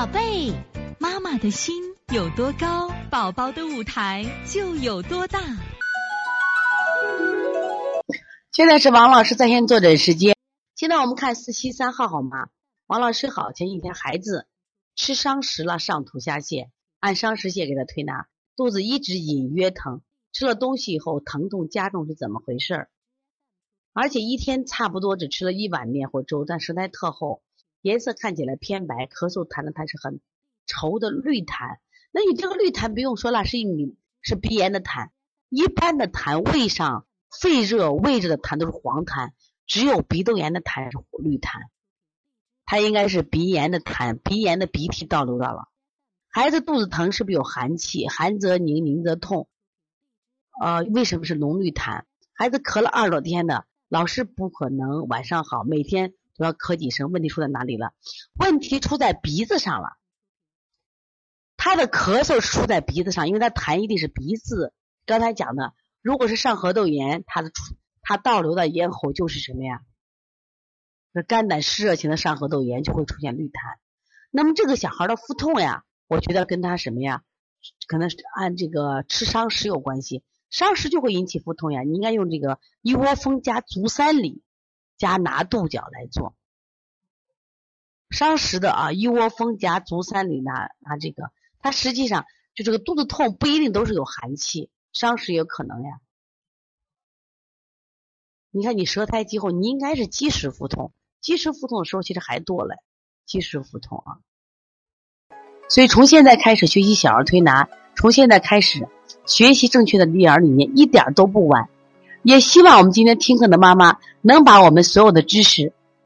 宝贝，妈妈的心有多高，宝宝的舞台就有多大。现在是王老师在线坐诊时间。现在我们看四七三号好吗？王老师好，前几天孩子吃伤食了，上吐下泻，按伤食泻给他推拿，肚子一直隐约疼，吃了东西以后疼痛加重是怎么回事儿？而且一天差不多只吃了一碗面或粥，但舌苔特厚。颜色看起来偏白，咳嗽痰的痰是很稠的绿痰。那你这个绿痰不用说了，是你是鼻炎的痰。一般的痰，胃上肺热、胃热的痰都是黄痰，只有鼻窦炎的痰是绿痰。它应该是鼻炎的痰，鼻炎的鼻涕倒流到了。孩子肚子疼是不是有寒气？寒则凝，凝则痛。呃，为什么是浓绿痰？孩子咳了二十多天的，老师不可能晚上好，每天。都要咳几声，问题出在哪里了？问题出在鼻子上了。他的咳嗽是出在鼻子上，因为他痰一定是鼻子。刚才讲的，如果是上颌窦炎，他的出他倒流的咽喉就是什么呀？那肝胆湿热型的上颌窦炎就会出现绿痰。那么这个小孩的腹痛呀，我觉得跟他什么呀？可能是按这个吃伤食有关系，伤食就会引起腹痛呀。你应该用这个一窝蜂加足三里。加拿肚角来做伤食的啊，一窝蜂夹足三里拿拿这个，它实际上就这个肚子痛不一定都是有寒气，伤食也有可能呀。你看你舌苔积厚，你应该是积食腹痛，积食腹痛的时候其实还多嘞，积食腹痛啊。所以从现在开始学习小儿推拿，从现在开始学习正确的育儿理念，一点都不晚。也希望我们今天听课的妈妈能把我们所有的知识，